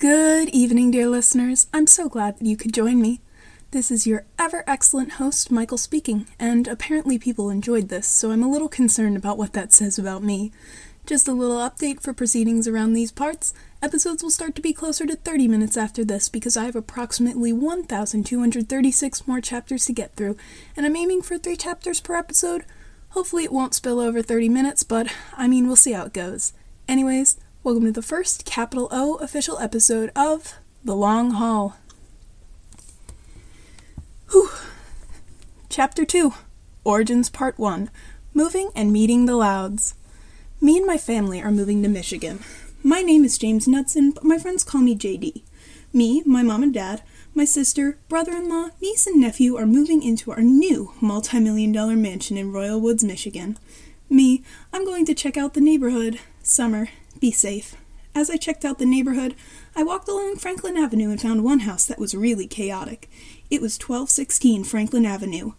Good evening, dear listeners. I'm so glad that you could join me. This is your ever excellent host, Michael speaking, and apparently people enjoyed this, so I'm a little concerned about what that says about me. Just a little update for proceedings around these parts. Episodes will start to be closer to 30 minutes after this because I have approximately 1,236 more chapters to get through, and I'm aiming for 3 chapters per episode. Hopefully, it won't spill over 30 minutes, but I mean, we'll see how it goes. Anyways, welcome to the first capital O official episode of The Long Haul. Whew. Chapter 2 Origins Part 1 Moving and Meeting the Louds. Me and my family are moving to Michigan. My name is James Knudsen, but my friends call me JD. Me, my mom and dad, my sister, brother in law, niece, and nephew are moving into our new multi million dollar mansion in Royal Woods, Michigan. Me, I'm going to check out the neighborhood. Summer, be safe. As I checked out the neighborhood, I walked along Franklin Avenue and found one house that was really chaotic. It was 1216 Franklin Avenue.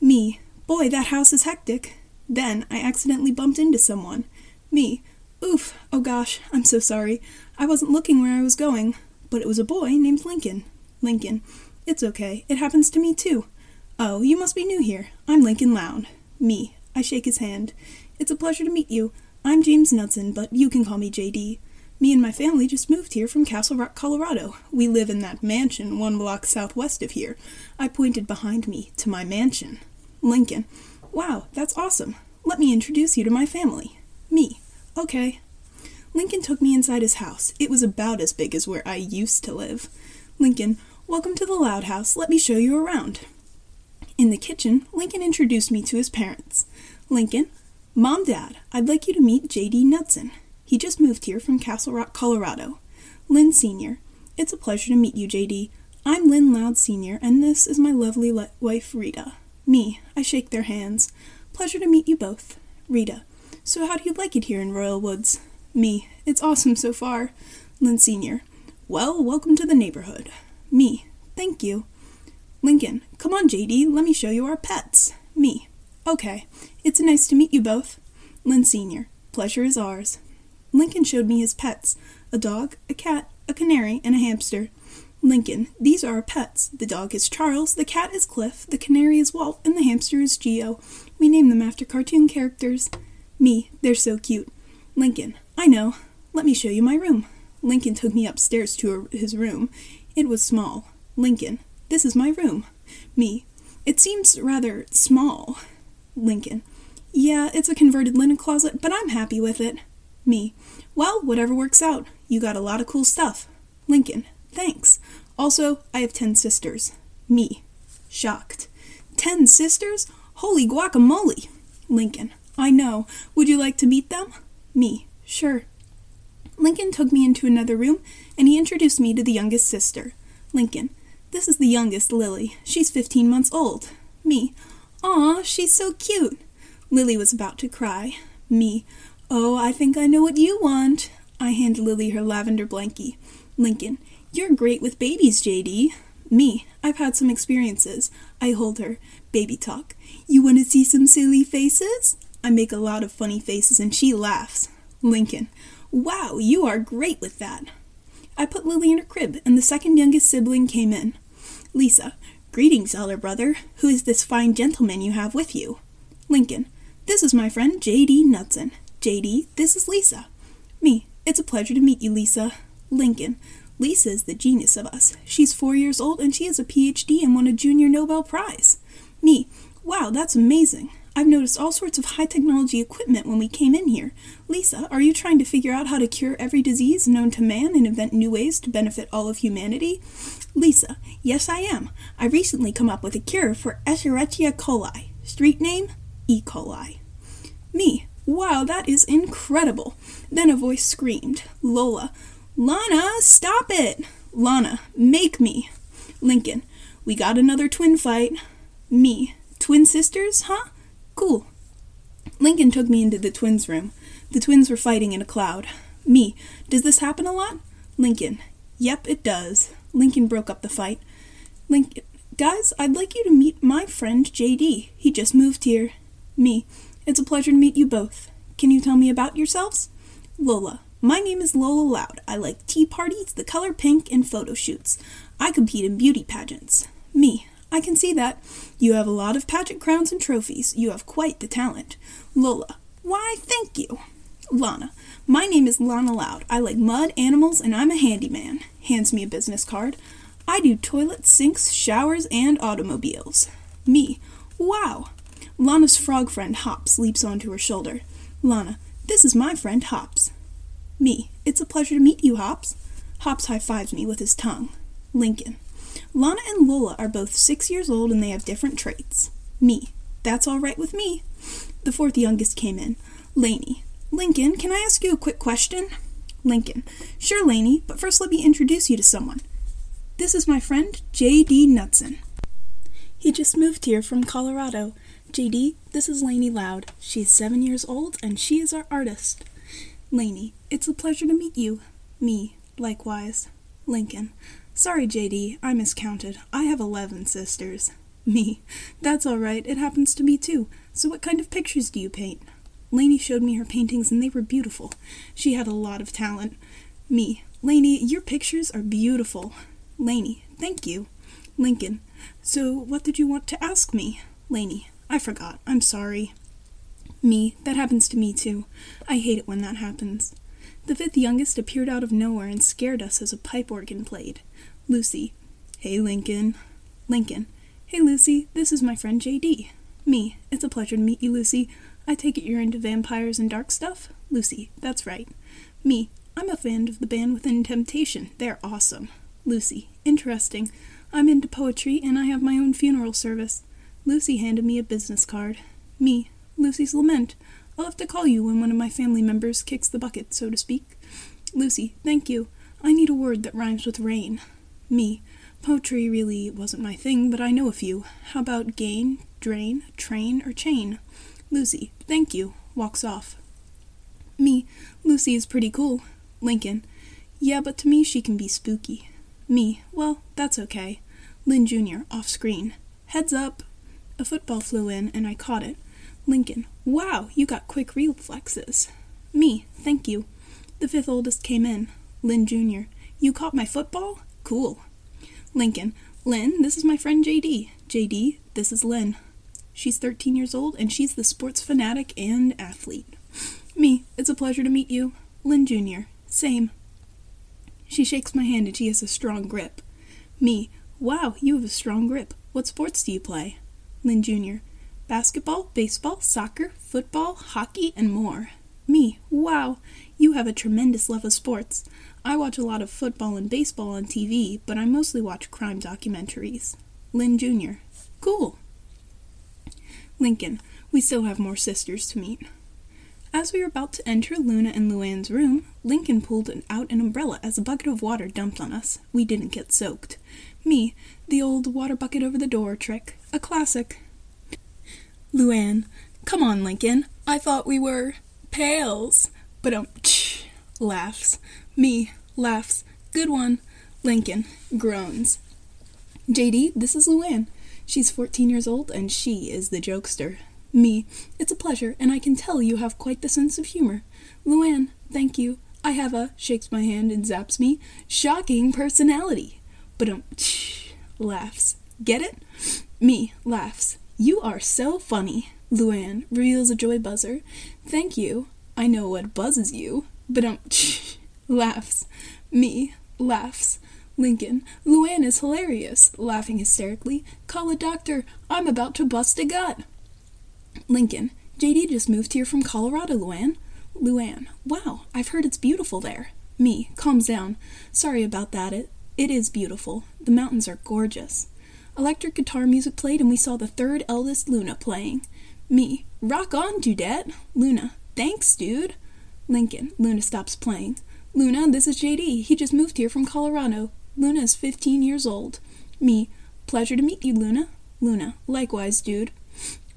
Me, boy, that house is hectic. Then I accidentally bumped into someone. Me. Oof. Oh gosh, I'm so sorry. I wasn't looking where I was going. But it was a boy named Lincoln. Lincoln. It's okay. It happens to me too. Oh, you must be new here. I'm Lincoln Loud. Me. I shake his hand. It's a pleasure to meet you. I'm James Knudsen, but you can call me JD. Me and my family just moved here from Castle Rock, Colorado. We live in that mansion one block southwest of here. I pointed behind me to my mansion. Lincoln. Wow, that's awesome. Let me introduce you to my family. Me. Okay. Lincoln took me inside his house. It was about as big as where I used to live. Lincoln, welcome to the Loud House. Let me show you around. In the kitchen, Lincoln introduced me to his parents. Lincoln, Mom, Dad, I'd like you to meet J.D. Knudsen. He just moved here from Castle Rock, Colorado. Lynn Sr., it's a pleasure to meet you, J.D. I'm Lynn Loud Sr., and this is my lovely le- wife, Rita. Me, I shake their hands. Pleasure to meet you both. Rita, so, how do you like it here in Royal Woods? Me. It's awesome so far. Lynn Sr. Well, welcome to the neighborhood. Me. Thank you. Lincoln. Come on, JD. Let me show you our pets. Me. Okay. It's nice to meet you both. Lynn Sr. Pleasure is ours. Lincoln showed me his pets a dog, a cat, a canary, and a hamster. Lincoln. These are our pets. The dog is Charles, the cat is Cliff, the canary is Walt, and the hamster is Geo. We name them after cartoon characters. Me, they're so cute. Lincoln, I know. Let me show you my room. Lincoln took me upstairs to his room. It was small. Lincoln, this is my room. Me, it seems rather small. Lincoln, yeah, it's a converted linen closet, but I'm happy with it. Me, well, whatever works out. You got a lot of cool stuff. Lincoln, thanks. Also, I have ten sisters. Me, shocked. Ten sisters? Holy guacamole! Lincoln, I know. Would you like to meet them? Me. Sure. Lincoln took me into another room and he introduced me to the youngest sister. Lincoln. This is the youngest, Lily. She's 15 months old. Me. Aw, she's so cute. Lily was about to cry. Me. Oh, I think I know what you want. I hand Lily her lavender blankie. Lincoln. You're great with babies, JD. Me. I've had some experiences. I hold her. Baby talk. You want to see some silly faces? I make a lot of funny faces and she laughs. Lincoln, wow, you are great with that. I put Lily in her crib and the second youngest sibling came in. Lisa, greetings, elder brother. Who is this fine gentleman you have with you? Lincoln, this is my friend J.D. Knudsen. J.D., this is Lisa. Me, it's a pleasure to meet you, Lisa. Lincoln, Lisa is the genius of us. She's four years old and she has a PhD and won a Junior Nobel Prize. Me, wow, that's amazing. I've noticed all sorts of high technology equipment when we came in here. Lisa, are you trying to figure out how to cure every disease known to man and invent new ways to benefit all of humanity? Lisa, yes, I am. I recently come up with a cure for Escherichia coli. Street name? E. coli. Me, wow, that is incredible. Then a voice screamed, Lola, Lana, stop it! Lana, make me. Lincoln, we got another twin fight. Me, twin sisters, huh? Cool. Lincoln took me into the twins' room. The twins were fighting in a cloud. Me, does this happen a lot? Lincoln, yep, it does. Lincoln broke up the fight. Lincoln, guys, I'd like you to meet my friend JD. He just moved here. Me, it's a pleasure to meet you both. Can you tell me about yourselves? Lola, My name is Lola Loud. I like tea parties, the color pink, and photo shoots. I compete in beauty pageants. Me. I can see that. You have a lot of pageant crowns and trophies. You have quite the talent. Lola. Why, thank you. Lana. My name is Lana Loud. I like mud, animals, and I'm a handyman. Hands me a business card. I do toilets, sinks, showers, and automobiles. Me. Wow. Lana's frog friend Hops leaps onto her shoulder. Lana. This is my friend Hops. Me. It's a pleasure to meet you, Hops. Hops high fives me with his tongue. Lincoln. Lana and Lola are both six years old and they have different traits. Me. That's all right with me. The fourth youngest came in. Laney. Lincoln, can I ask you a quick question? Lincoln. Sure, Laney, but first let me introduce you to someone. This is my friend, J.D. Knudsen. He just moved here from Colorado. JD, this is Laney Loud. She's seven years old and she is our artist. Laney, it's a pleasure to meet you. Me, likewise. Lincoln, sorry, JD, I miscounted. I have eleven sisters. Me, that's all right, it happens to me too. So, what kind of pictures do you paint? Laney showed me her paintings and they were beautiful. She had a lot of talent. Me, Laney, your pictures are beautiful. Laney, thank you. Lincoln, so what did you want to ask me? Laney, I forgot. I'm sorry. Me, that happens to me too. I hate it when that happens. The fifth youngest appeared out of nowhere and scared us as a pipe organ played. Lucy, Hey Lincoln. Lincoln, Hey Lucy, this is my friend JD. Me, it's a pleasure to meet you, Lucy. I take it you're into vampires and dark stuff? Lucy, that's right. Me, I'm a fan of the band Within Temptation. They're awesome. Lucy, interesting. I'm into poetry and I have my own funeral service. Lucy handed me a business card. Me, Lucy's Lament. I'll have to call you when one of my family members kicks the bucket, so to speak. Lucy, thank you. I need a word that rhymes with rain. Me, poetry really wasn't my thing, but I know a few. How about gain, drain, train, or chain? Lucy, thank you. Walks off. Me, Lucy is pretty cool. Lincoln, yeah, but to me she can be spooky. Me, well, that's okay. Lynn Jr., off screen. Heads up. A football flew in and I caught it. Lincoln, wow, you got quick reflexes. Me, thank you. The fifth oldest came in. Lynn Jr., you caught my football? Cool. Lincoln, Lynn, this is my friend JD. JD, this is Lynn. She's 13 years old and she's the sports fanatic and athlete. Me, it's a pleasure to meet you. Lynn Jr., same. She shakes my hand and she has a strong grip. Me, wow, you have a strong grip. What sports do you play? Lynn Jr., basketball, baseball, soccer, football, hockey, and more. Me, wow, you have a tremendous love of sports. I watch a lot of football and baseball on TV, but I mostly watch crime documentaries. Lynn Jr., cool. Lincoln, we still have more sisters to meet. As we were about to enter Luna and Luan's room, Lincoln pulled out an umbrella as a bucket of water dumped on us. We didn't get soaked. Me, the old water bucket over the door trick. A classic. Luan, come on, Lincoln. I thought we were pals. But um, laughs. Me, laughs. Good one. Lincoln, groans. JD, this is Luan. She's 14 years old and she is the jokester. Me, it's a pleasure, and I can tell you have quite the sense of humor. Luan, thank you. I have a, shakes my hand and zaps me, shocking personality. But um, laughs. Get it? Me, laughs. You are so funny. Luan reveals a joy buzzer. Thank you. I know what buzzes you. But um, laughs. Me, laughs. Lincoln, Luan is hilarious, laughing hysterically. Call a doctor. I'm about to bust a gut. Lincoln, JD just moved here from Colorado, Luan. Luan, wow, I've heard it's beautiful there. Me, calms down. Sorry about that. It it is beautiful. The mountains are gorgeous. Electric guitar music played and we saw the third eldest Luna playing. Me, rock on, Dudette. Luna, thanks, dude. Lincoln, Luna stops playing. Luna, this is JD. He just moved here from Colorado. Luna is 15 years old. Me, pleasure to meet you, Luna. Luna, likewise, dude.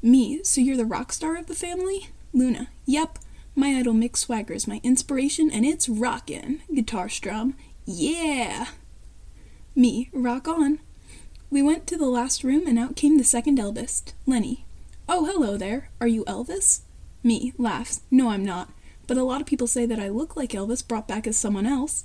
Me, so you're the rock star of the family? Luna, yep. My idol Mick Swagger is my inspiration and it's rockin'. Guitar strum. Yeah! Me, rock on. We went to the last room and out came the second eldest, Leni. Oh, hello there. Are you Elvis? Me, laughs. No, I'm not. but a lot of people say that I look like Elvis brought back as someone else.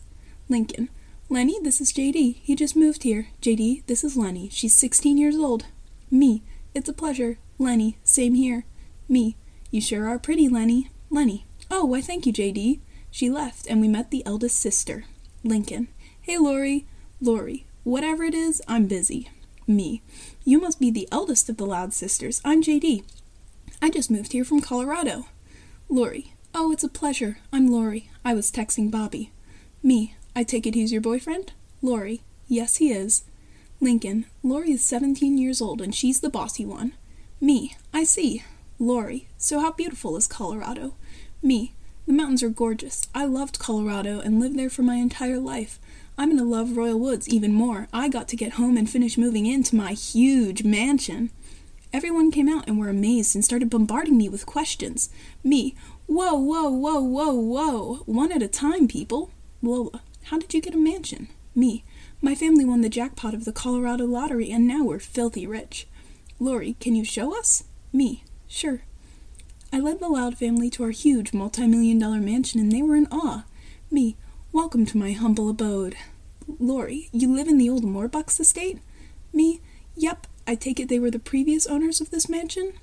Lincoln. Leni, this is JD. He just moved here. JD, this is Leni. She's 16 years old. Me. It's a pleasure. Leni. Same here. Me. You sure are pretty, Leni. Leni. Oh, why thank you, JD. She left, and we met the eldest sister. Lincoln. Hey, Lori. Lori. Whatever it is, I'm busy. Me. You must be the eldest of the Loud sisters. I'm JD. I just moved here from Colorado. Lori. Oh, it's a pleasure. I'm Lori. I was texting Bobby. Me. I take it he's your boyfriend? Lori. Yes, he is. Lincoln. Lori is 17 years old and she's the bossy one. Me. I see. Lori. So how beautiful is Colorado? Me. The mountains are gorgeous. I loved Colorado and lived there for my entire life. I'm gonna love Royal Woods even more. I got to get home and finish moving into my huge mansion. Everyone came out and were amazed and started bombarding me with questions. Me, whoa, whoa, whoa, whoa, whoa, one at a time, people. Lola, how did you get a mansion? Me. My family won the jackpot of the Colorado lottery and now we're filthy rich. Lori, can you show us? Me. Sure. I led the Loud family to our huge multi-million dollar mansion and they were in awe. Me. Welcome to my humble abode. Lori, you live in the old Moorbucks estate? Me. Yep. I take it they were the previous owners of this mansion?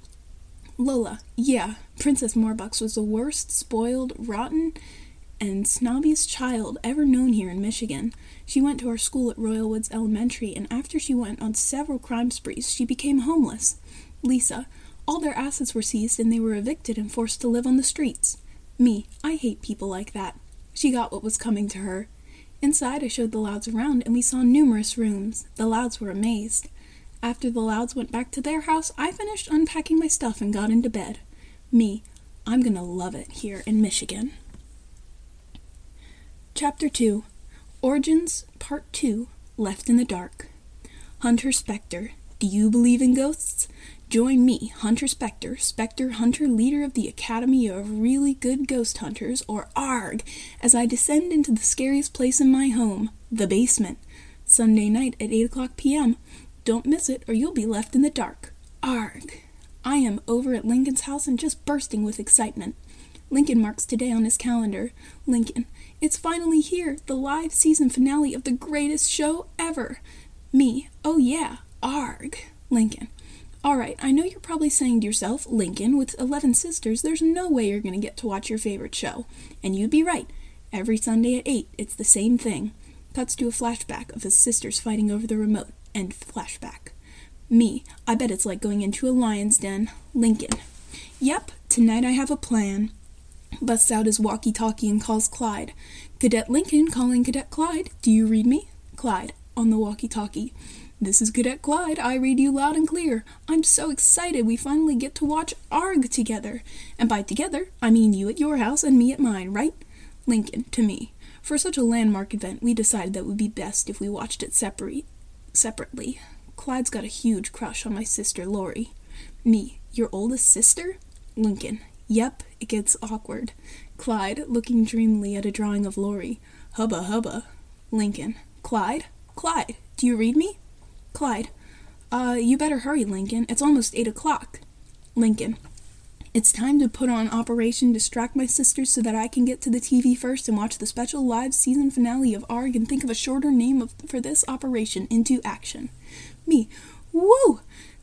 Lola. Yeah. Princess Moorbucks was the worst, spoiled, rotten, and snobbiest child ever known here in Michigan. She went to our school at Royal Woods Elementary, and after she went on several crime sprees, she became homeless. Lisa, all their assets were seized and they were evicted and forced to live on the streets. Me, I hate people like that. She got what was coming to her. Inside, I showed the Louds around, and we saw numerous rooms. The Louds were amazed. After the Louds went back to their house, I finished unpacking my stuff and got into bed. Me, I'm gonna love it here in Michigan. Chapter 2 Origins Part 2 Left in the Dark. Hunter Spectre. Do you believe in ghosts? Join me, Hunter Spectre, Spectre Hunter, leader of the Academy of Really Good Ghost Hunters, or ARG, as I descend into the scariest place in my home, the basement. Sunday night at 8 o'clock p.m. Don't miss it, or you'll be left in the dark. ARG. I am over at Lincoln's house and just bursting with excitement. Lincoln marks today on his calendar. Lincoln, it's finally here, the live season finale of the greatest show ever. Me, oh yeah, ARG. Lincoln, alright, I know you're probably saying to yourself, Lincoln, with 11 sisters, there's no way you're going to get to watch your favorite show. And you'd be right. Every Sunday at 8, it's the same thing. Cuts to a flashback of his sisters fighting over the remote. End flashback. Me, I bet it's like going into a lion's den. Lincoln, yep, tonight I have a plan busts out his walkie talkie and calls Clyde. Cadet Lincoln calling Cadet Clyde. Do you read me? Clyde, on the walkie talkie. This is Cadet Clyde. I read you loud and clear. I'm so excited we finally get to watch ARG together. And by together, I mean you at your house and me at mine, right? Lincoln, to me. For such a landmark event, we decided that it would be best if we watched it separate, separately. Clyde's got a huge crush on my sister Lori. Me, your oldest sister? Lincoln, Yep, it gets awkward. Clyde, looking dreamily at a drawing of Lori. Hubba hubba. Lincoln. Clyde? Clyde, do you read me? Clyde. Uh, you better hurry, Lincoln. It's almost eight o'clock. Lincoln. It's time to put on Operation Distract My Sisters so that I can get to the TV first and watch the special live season finale of ARG and think of a shorter name of, for this operation into action. Me. Woo!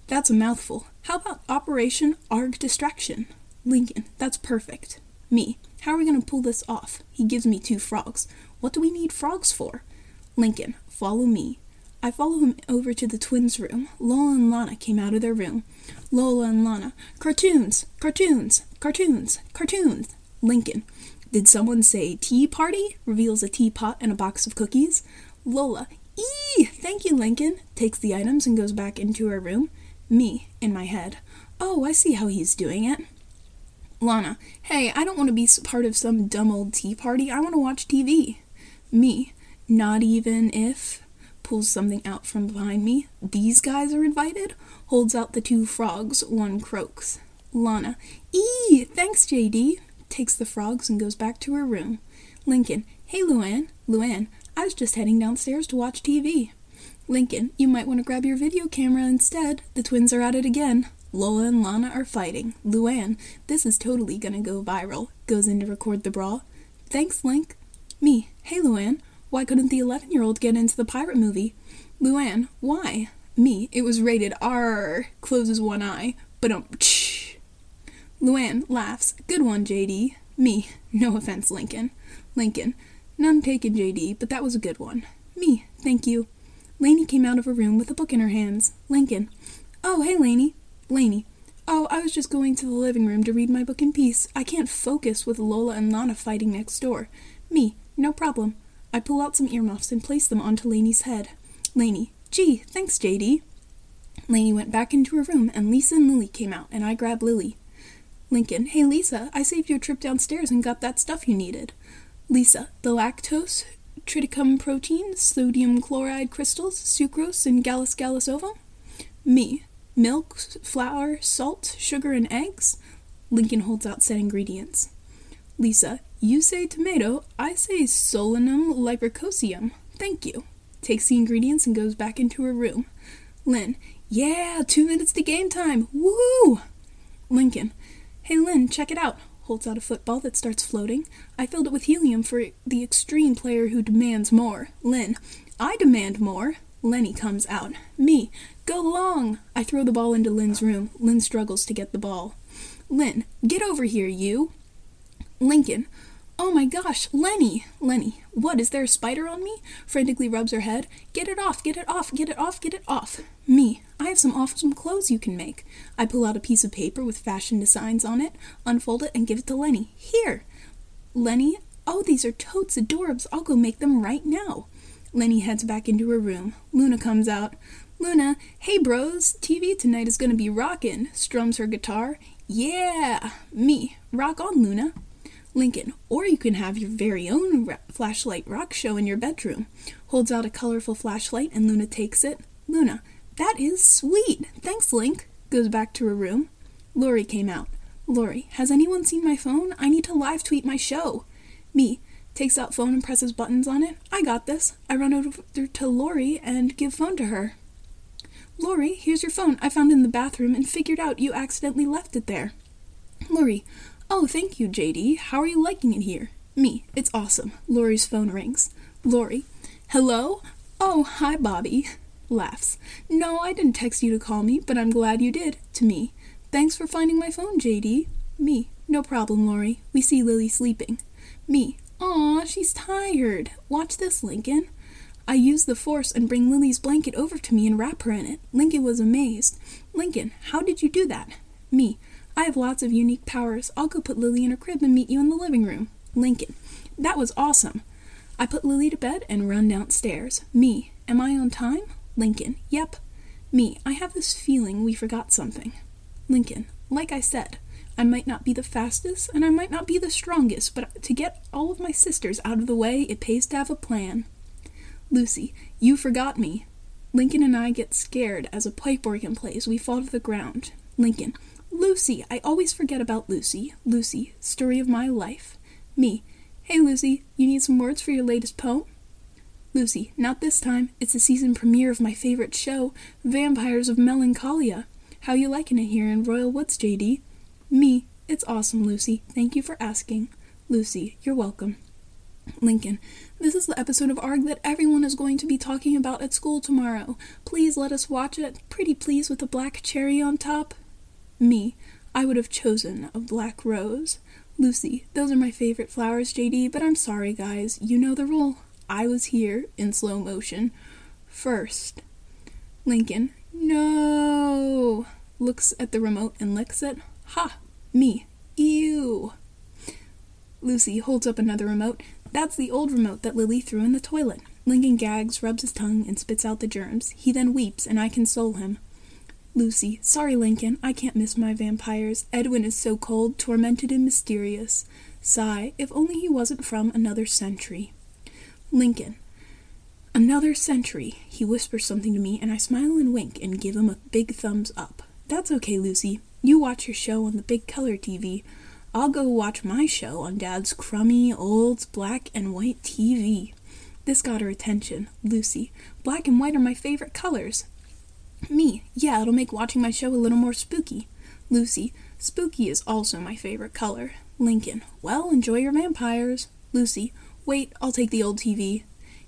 That's a mouthful. How about Operation ARG Distraction? Lincoln, that's perfect. Me, how are we going to pull this off? He gives me two frogs. What do we need frogs for? Lincoln, follow me. I follow him over to the twins' room. Lola and Lana came out of their room. Lola and Lana, cartoons, cartoons, cartoons, cartoons. Lincoln, did someone say tea party? Reveals a teapot and a box of cookies. Lola, ee, thank you, Lincoln. Takes the items and goes back into her room. Me, in my head, oh, I see how he's doing it. Lana, hey, I don't want to be part of some dumb old tea party. I want to watch TV. Me, not even if. Pulls something out from behind me. These guys are invited? Holds out the two frogs. One croaks. Lana, ee, thanks, JD. Takes the frogs and goes back to her room. Lincoln, hey, Luan. Luan, I was just heading downstairs to watch TV. Lincoln, you might want to grab your video camera instead. The twins are at it again. Lola and Lana are fighting. Luan, this is totally gonna go viral. Goes in to record the brawl. Thanks, Link. Me, hey Luan, why couldn't the 11 year old get into the pirate movie? Luan, why? Me, it was rated R. Closes one eye. But um, Luan laughs. Good one, JD. Me, no offense, Lincoln. Lincoln, none taken, JD, but that was a good one. Me, thank you. Lainey came out of her room with a book in her hands. Lincoln, oh, hey, Lainey. Lainey, oh, I was just going to the living room to read my book in peace. I can't focus with Lola and Lana fighting next door. Me, no problem. I pull out some earmuffs and place them onto Lainey's head. Lainey, gee, thanks, JD. Lainey went back into her room, and Lisa and Lily came out, and I grabbed Lily. Lincoln, hey Lisa, I saved your trip downstairs and got that stuff you needed. Lisa, the lactose, triticum protein, sodium chloride crystals, sucrose, and gallus gallus ovum? Me, milk, flour, salt, sugar, and eggs? Lincoln holds out said ingredients. Lisa, you say tomato, I say solanum lycopodium. Thank you. Takes the ingredients and goes back into her room. Lynn, yeah, two minutes to game time. Woo! Lincoln, hey Lynn, check it out. Holds out a football that starts floating. I filled it with helium for the extreme player who demands more. Lynn, I demand more. Leni comes out. Me, go long. I throw the ball into Lynn's room. Lynn struggles to get the ball. Lynn, get over here, you. Lincoln, Oh my gosh, Leni! Leni, what, is there a spider on me? Frantically rubs her head. Get it off, get it off, get it off, get it off. Me, I have some awesome clothes you can make. I pull out a piece of paper with fashion designs on it, unfold it, and give it to Leni. Here! Leni, oh, these are totes adorbs. I'll go make them right now. Leni heads back into her room. Luna comes out. Luna, hey bros, TV tonight is gonna be rockin', strums her guitar. Yeah! Me, rock on, Luna. Lincoln, or you can have your very own ra- flashlight rock show in your bedroom. Holds out a colorful flashlight and Luna takes it. Luna, that is sweet. Thanks, Link. Goes back to her room. Lori came out. Lori, has anyone seen my phone? I need to live tweet my show. Me, takes out phone and presses buttons on it. I got this. I run over to Lori and give phone to her. Lori, here's your phone. I found in the bathroom and figured out you accidentally left it there. Lori, Oh, thank you, JD. How are you liking it here? Me. It's awesome. Lori's phone rings. Lori. Hello? Oh, hi, Bobby. Laughs. No, I didn't text you to call me, but I'm glad you did. To me. Thanks for finding my phone, JD. Me. No problem, Lori. We see Lily sleeping. Me. Aw, she's tired. Watch this, Lincoln. I use the force and bring Lily's blanket over to me and wrap her in it. Lincoln was amazed. Lincoln, how did you do that? Me. I have lots of unique powers. I'll go put Lily in her crib and meet you in the living room. Lincoln. That was awesome. I put Lily to bed and run downstairs. Me. Am I on time? Lincoln. Yep. Me. I have this feeling we forgot something. Lincoln. Like I said, I might not be the fastest and I might not be the strongest, but to get all of my sisters out of the way, it pays to have a plan. Lucy. You forgot me. Lincoln and I get scared as a pipe organ plays. We fall to the ground. Lincoln. Lucy! I always forget about Lucy. Lucy, story of my life. Me. Hey, Lucy, you need some words for your latest poem? Lucy, not this time. It's the season premiere of my favorite show, Vampires of Melancholia. How you liking it here in Royal Woods, JD? Me. It's awesome, Lucy. Thank you for asking. Lucy, you're welcome. Lincoln, this is the episode of ARG that everyone is going to be talking about at school tomorrow. Please let us watch it. Pretty please with a black cherry on top. Me, I would have chosen a black rose. Lucy, those are my favorite flowers, JD, but I'm sorry, guys. You know the rule. I was here in slow motion first. Lincoln, no. Looks at the remote and licks it. Ha! Me. Ew. Lucy holds up another remote. That's the old remote that Lily threw in the toilet. Lincoln gags, rubs his tongue, and spits out the germs. He then weeps, and I console him. Lucy, sorry, Lincoln, I can't miss my vampires. Edwin is so cold, tormented, and mysterious. Sigh, if only he wasn't from another century. Lincoln, another century. He whispers something to me, and I smile and wink and give him a big thumbs up. That's okay, Lucy. You watch your show on the big color TV. I'll go watch my show on Dad's crummy, old, black and white TV. This got her attention. Lucy, black and white are my favorite colors. Me, yeah, it'll make watching my show a little more spooky. Lucy, spooky is also my favorite color. Lincoln, well, enjoy your vampires. Lucy, wait, I'll take the old TV.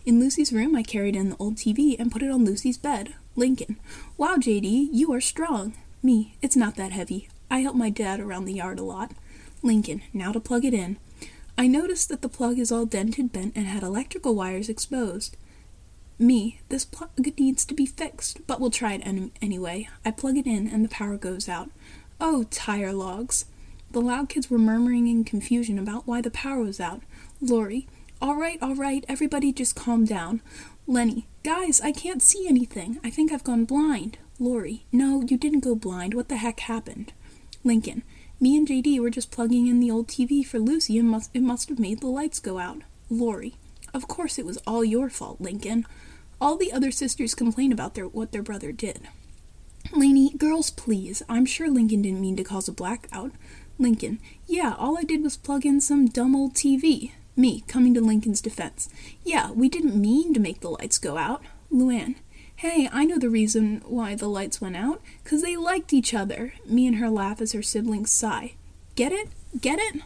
In Lucy's room, I carried in the old TV and put it on Lucy's bed. Lincoln, wow, JD, you are strong. Me, it's not that heavy. I help my dad around the yard a lot. Lincoln, now to plug it in. I noticed that the plug is all dented, bent, and had electrical wires exposed. Me, this plug needs to be fixed, but we'll try it any- anyway. I plug it in and the power goes out. Oh, tire logs. The loud kids were murmuring in confusion about why the power was out. Lori, all right, all right, everybody just calm down. Leni, guys, I can't see anything. I think I've gone blind. Lori, no, you didn't go blind. What the heck happened? Lincoln, me and JD were just plugging in the old TV for Lucy and must, it must have made the lights go out. Lori, of course it was all your fault, Lincoln. All the other sisters complain about their, what their brother did. Laney, girls, please. I'm sure Lincoln didn't mean to cause a blackout. Lincoln, yeah, all I did was plug in some dumb old TV. Me, coming to Lincoln's defense. Yeah, we didn't mean to make the lights go out. Luan, hey, I know the reason why the lights went out. 'Cause they liked each other. Me and her laugh as her siblings sigh. Get it? Get it?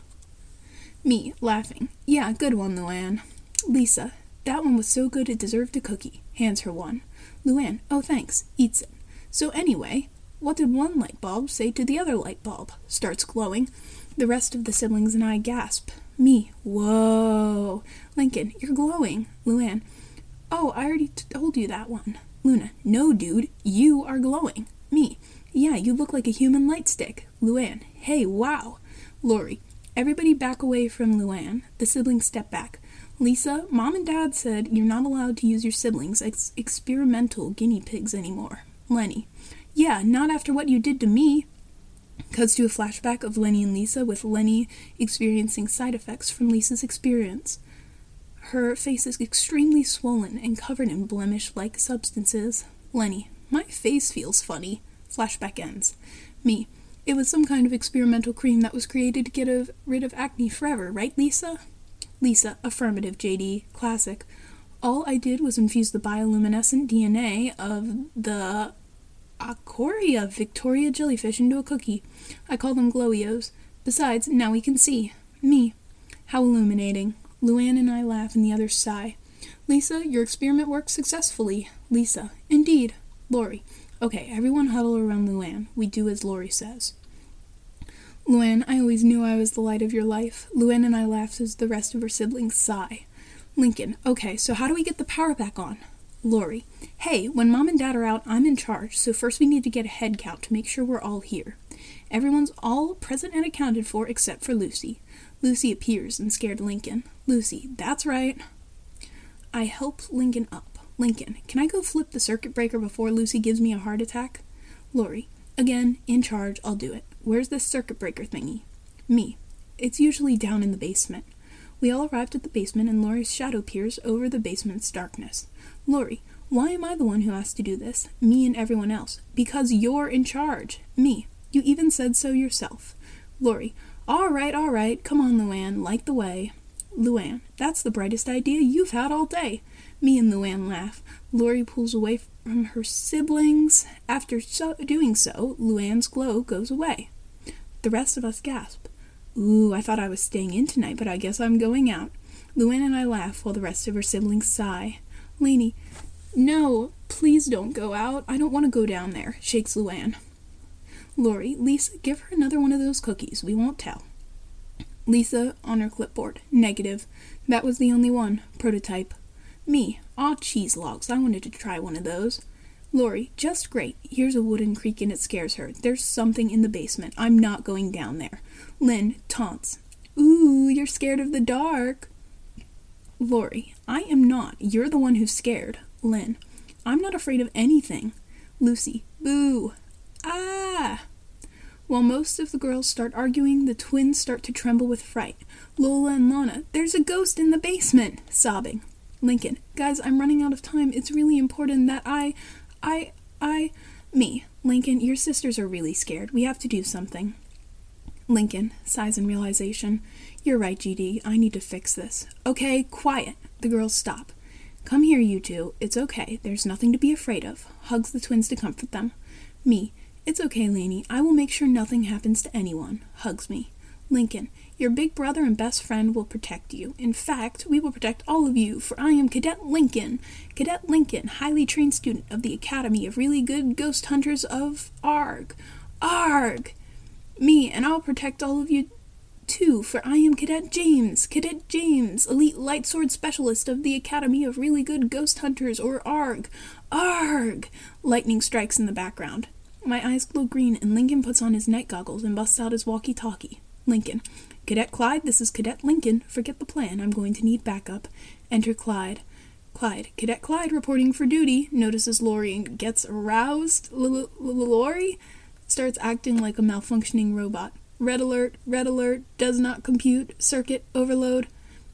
Me, laughing. Yeah, good one, Luan. Lisa, that one was so good it deserved a cookie. Hands her one. Luan, oh thanks. Eats it. So anyway, what did one light bulb say to the other light bulb? Starts glowing. The rest of the siblings and I gasp. Me, whoa. Lincoln, you're glowing. Luan, oh, I already t- told you that one. Luna, no, dude, you are glowing. Me, yeah, you look like a human light stick. Luan, hey, wow. Lori, everybody back away from Luan. The siblings step back. Lisa, mom and dad said you're not allowed to use your siblings as experimental guinea pigs anymore. Leni, yeah, not after what you did to me. Cuts to a flashback of Leni and Lisa, with Leni experiencing side effects from Lisa's experience. Her face is extremely swollen and covered in blemish like substances. Leni, my face feels funny. Flashback ends. Me, it was some kind of experimental cream that was created to get rid of acne forever, right, Lisa? Lisa, affirmative, JD, classic. All I did was infuse the bioluminescent DNA of the Aequorea Victoria jellyfish into a cookie. I call them glowios. Besides, now we can see. Me. How illuminating. Luan and I laugh and the others sigh. Lisa, your experiment worked successfully. Lisa. Indeed. Lori. Okay, everyone huddle around Luan. We do as Lori says. Luan, I always knew I was the light of your life. Luan and I laughed as the rest of her siblings sigh. Lincoln, okay, so how do we get the power back on? Lori, hey, when mom and dad are out, I'm in charge, so first we need to get a head count to make sure we're all here. Everyone's all present and accounted for except for Lucy. Lucy appears and scared Lincoln. Lucy, that's right. I help Lincoln up. Lincoln, can I go flip the circuit breaker before Lucy gives me a heart attack? Lori, again, in charge, I'll do it. Where's this circuit breaker thingy? Me, it's usually down in the basement. We all arrived at the basement, and Lori's shadow peers over the basement's darkness. Lori, why am I the one who has to do this? Me and everyone else. Because you're in charge. Me. You even said so yourself. Lori, all right, all right. Come on, Luan, light the way. Luan, that's the brightest idea you've had all day. Me and Luan laugh. Lori pulls away from her siblings. After so- doing so, Luan's glow goes away. The rest of us gasp. Ooh, I thought I was staying in tonight, but I guess I'm going out. Luan and I laugh while the rest of her siblings sigh. Laney, no, please don't go out. I don't want to go down there, shakes Luan. Lori, Lisa, give her another one of those cookies. We won't tell. Lisa on her clipboard. Negative. That was the only one. Prototype. Me. Aw, cheese logs. I wanted to try one of those. Lori, just great. Here's a wooden creak and it scares her. There's something in the basement. I'm not going down there. Lynn taunts. Ooh, you're scared of the dark. Lori, I am not. You're the one who's scared. Lynn, I'm not afraid of anything. Lucy, boo. Ah! While most of the girls start arguing, the twins start to tremble with fright. Lola and Lana, there's a ghost in the basement, sobbing. Lincoln, guys, I'm running out of time. It's really important that I. I. I. Me. Lincoln, your sisters are really scared. We have to do something. Lincoln sighs in realization. You're right, GD. I need to fix this. Okay, quiet. The girls stop. Come here, you two. It's okay. There's nothing to be afraid of. Hugs the twins to comfort them. Me. It's okay, Laney. I will make sure nothing happens to anyone. Hugs me. Lincoln. Your big brother and best friend will protect you. In fact, we will protect all of you, for I am Cadet Lincoln. Cadet Lincoln, highly trained student of the Academy of Really Good Ghost Hunters of ARG. ARG! Me, and I'll protect all of you too, for I am Cadet James, Cadet James, elite light sword specialist of the Academy of Really Good Ghost Hunters, or ARG. ARG! Lightning strikes in the background. My eyes glow green, and Lincoln puts on his night goggles and busts out his walkie talkie. Lincoln. Cadet Clyde, this is Cadet Lincoln. Forget the plan. I'm going to need backup. Enter Clyde. Clyde. Cadet Clyde reporting for duty. Notices Lori and gets aroused. Lori starts acting like a malfunctioning robot. Red alert, red alert, does not compute, circuit overload.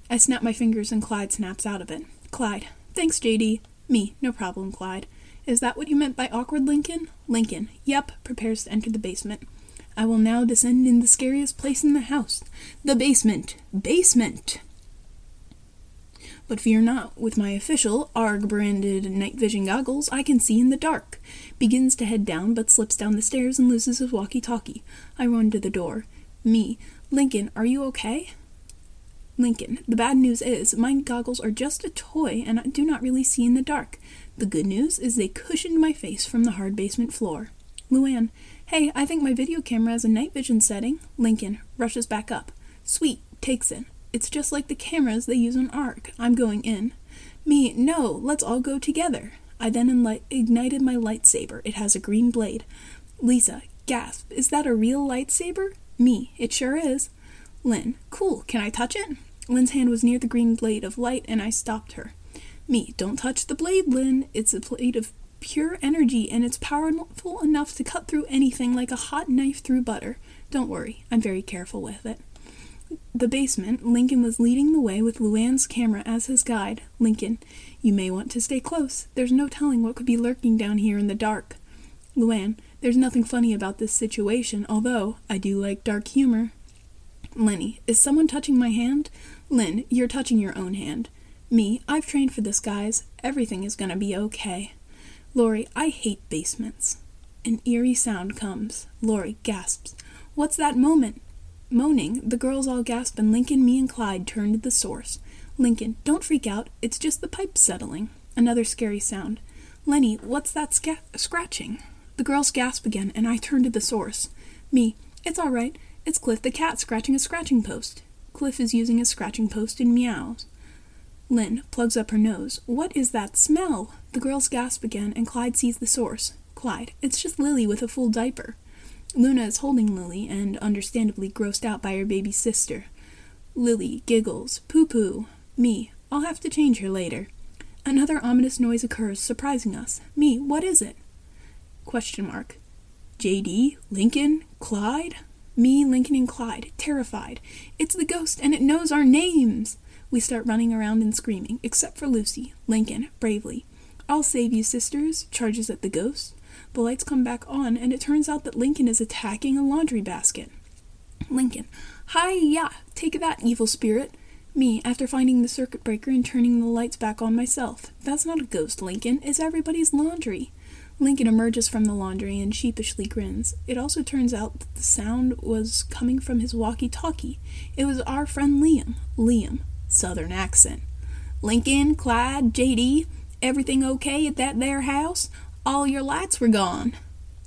I snap my fingers and Clyde snaps out of it. Clyde. Thanks, JD. Me. No problem, Clyde. Is that what you meant by awkward, Lincoln? Lincoln. Yep. Prepares to enter the basement. I will now descend in the scariest place in the house the basement. Basement! But fear not, with my official, ARG branded night vision goggles, I can see in the dark. Begins to head down, but slips down the stairs and loses his walkie talkie. I run to the door. Me. Lincoln, are you okay? Lincoln, the bad news is, my goggles are just a toy and I do not really see in the dark. The good news is they cushioned my face from the hard basement floor. Luan, Hey, I think my video camera has a night vision setting. Lincoln rushes back up. Sweet, takes it. It's just like the cameras they use on ARG. I'm going in. Me, no, let's all go together. I then ignited my lightsaber. It has a green blade. Lisa, gasp, is that a real lightsaber? Me, it sure is. Lynn, cool, can I touch it? Lynn's hand was near the green blade of light, and I stopped her. Me, don't touch the blade, Lynn. It's a blade of pure energy and it's powerful enough to cut through anything like a hot knife through butter. Don't worry, I'm very careful with it. The basement, Lincoln was leading the way with Luan's camera as his guide. Lincoln, you may want to stay close. There's no telling what could be lurking down here in the dark. Luan, there's nothing funny about this situation, although I do like dark humor. Leni, is someone touching my hand? Lynn, you're touching your own hand. Me, I've trained for this, guys. Everything is gonna be okay. Lori, I hate basements. An eerie sound comes. Lori gasps. What's that moment? Moaning, the girls all gasp, and Lincoln, me, and Clyde turn to the source. Lincoln, don't freak out. It's just the pipe settling. Another scary sound. Leni, what's that sca- scratching? The girls gasp again, and I turn to the source. Me, it's all right. It's Cliff the cat scratching a scratching post. Cliff is using a scratching post and meows. Lynn plugs up her nose. What is that smell? The girls gasp again, and Clyde sees the source. Clyde, it's just Lily with a full diaper. Luna is holding Lily and understandably grossed out by her baby sister. Lily giggles. Poo poo. Me. I'll have to change her later. Another ominous noise occurs, surprising us. Me. What is it? Question mark. JD? Lincoln? Clyde? Me, Lincoln, and Clyde, terrified. It's the ghost, and it knows our names! We start running around and screaming, except for Lucy. Lincoln, bravely. I'll save you, sisters, charges at the ghost. The lights come back on, and it turns out that Lincoln is attacking a laundry basket. Lincoln, Hi ya! Take that, evil spirit! Me, after finding the circuit breaker and turning the lights back on myself. That's not a ghost, Lincoln. It's everybody's laundry. Lincoln emerges from the laundry and sheepishly grins. It also turns out that the sound was coming from his walkie talkie. It was our friend Liam. Liam. Southern accent. Lincoln, Clyde, JD, everything okay at that there house? All your lights were gone.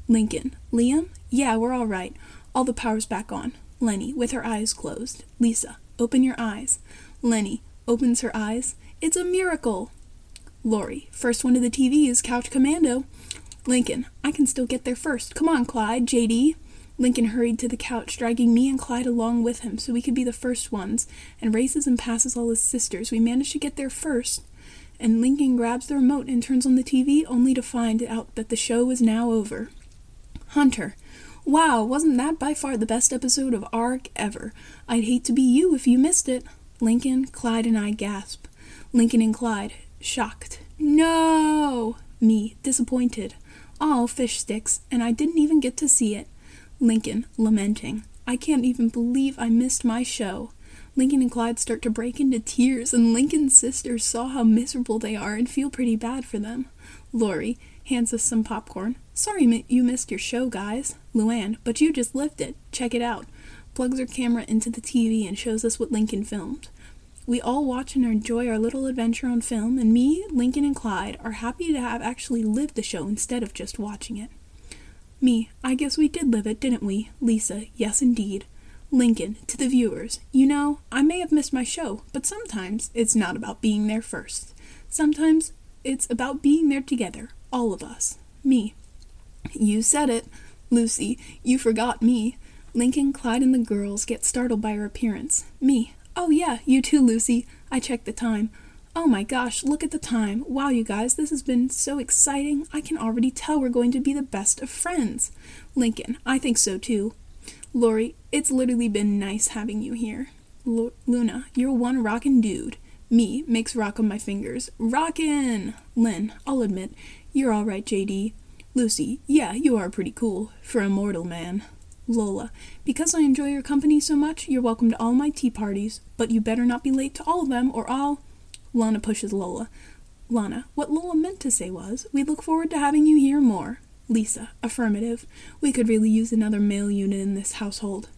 Lincoln, Liam, yeah, we're all right. All the power's back on. Leni, with her eyes closed. Lisa, open your eyes. Leni, opens her eyes. It's a miracle. Lori, first one to the TV is Couch Commando. Lincoln, I can still get there first. Come on, Clyde, JD. Lincoln hurried to the couch, dragging me and Clyde along with him so we could be the first ones, and races and passes all his sisters. We managed to get there first, and Lincoln grabs the remote and turns on the TV only to find out that the show was now over. Hunter. Wow, wasn't that by far the best episode of ARG ever? I'd hate to be you if you missed it. Lincoln, Clyde, and I gasp. Lincoln and Clyde, shocked. No! Me, disappointed. All fish sticks, and I didn't even get to see it. Lincoln, lamenting. I can't even believe I missed my show. Lincoln and Clyde start to break into tears, and Lincoln's sisters saw how miserable they are and feel pretty bad for them. Lori hands us some popcorn. Sorry you missed your show, guys. Luan, but you just lived it. Check it out. Plugs her camera into the TV and shows us what Lincoln filmed. We all watch and enjoy our little adventure on film, and me, Lincoln, and Clyde are happy to have actually lived the show instead of just watching it. Me, I guess we did live it, didn't we? Lisa, yes indeed. Lincoln, to the viewers, you know, I may have missed my show, but sometimes it's not about being there first. Sometimes it's about being there together, all of us. Me. You said it. Lucy, you forgot me. Lincoln, Clyde, and the girls get startled by her appearance. Me. Oh, yeah, you too, Lucy. I checked the time. Oh my gosh, look at the time. Wow, you guys, this has been so exciting. I can already tell we're going to be the best of friends. Lincoln, I think so too. Lori, it's literally been nice having you here. L- Luna, you're one rockin' dude. Me makes rock on my fingers. Rockin'! Lynn, I'll admit, you're alright, JD. Lucy, yeah, you are pretty cool for a mortal man. Lola, because I enjoy your company so much, you're welcome to all my tea parties, but you better not be late to all of them or I'll. Lana pushes Lola. Lana, what Lola meant to say was, we look forward to having you here more. Lisa, affirmative. We could really use another male unit in this household.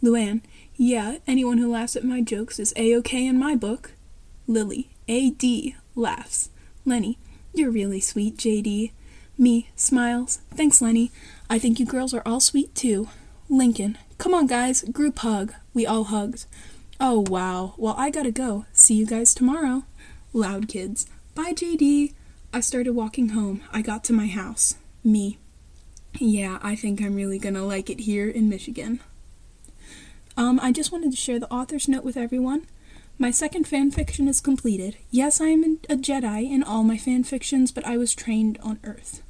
Luan, yeah, anyone who laughs at my jokes is A-OK in my book. Lily, A-D, laughs. Leni, you're really sweet, JD. Me, smiles. Thanks, Leni. I think you girls are all sweet too. Lincoln, come on, guys, group hug. We all hugged. Oh, wow. Well, I gotta go. See you guys tomorrow. Loud kids. Bye, JD. I started walking home. I got to my house. Me. Yeah, I think I'm really gonna like it here in Michigan. Um, I just wanted to share the author's note with everyone. My second fan fiction is completed. Yes, I am a Jedi in all my fan fictions, but I was trained on Earth.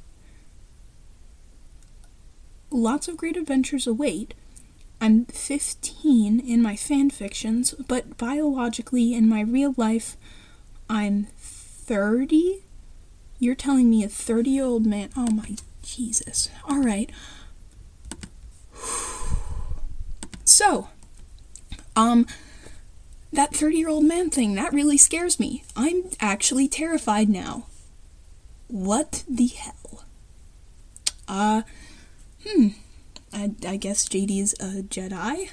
Lots of great adventures await. I'm 15 in my fan fictions, but biologically in my real life, I'm 30? You're telling me a 30 year old man. Oh my Jesus. All right. So, um, that 30 year old man thing, that really scares me. I'm actually terrified now. What the hell? Uh, hmm. I, I guess JD is a Jedi.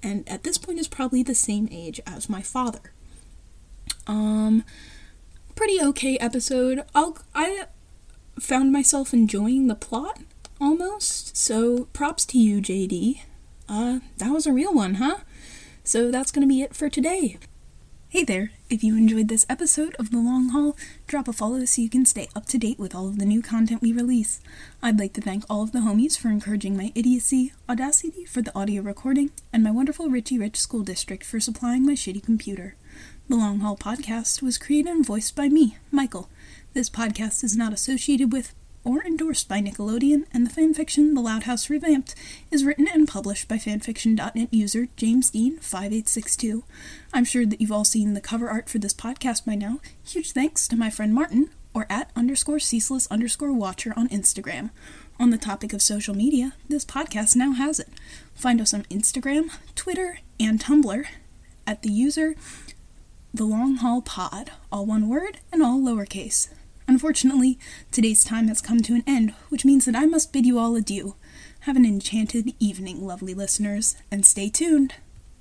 And at this point is probably the same age as my father. Um, pretty okay episode. I'll, I found myself enjoying the plot almost. So props to you, JD. Uh, that was a real one, huh? So that's gonna be it for today. Hey there! If you enjoyed this episode of The Long Haul, drop a follow so you can stay up to date with all of the new content we release. I'd like to thank all of the homies for encouraging my idiocy, Audacity for the audio recording, and my wonderful Richie Rich School District for supplying my shitty computer. The Long Haul podcast was created and voiced by me, Michael. This podcast is not associated with or endorsed by Nickelodeon, and the fanfiction The Loud House Revamped is written and published by fanfiction.net user James Dean 5862. I'm sure that you've all seen the cover art for this podcast by now. Huge thanks to my friend Martin, or at underscore ceaseless underscore watcher on Instagram. On the topic of social media, this podcast now has it. Find us on Instagram, Twitter, and Tumblr at the user The Long Haul Pod, all one word and all lowercase. Unfortunately, today's time has come to an end, which means that I must bid you all adieu. Have an enchanted evening, lovely listeners, and stay tuned.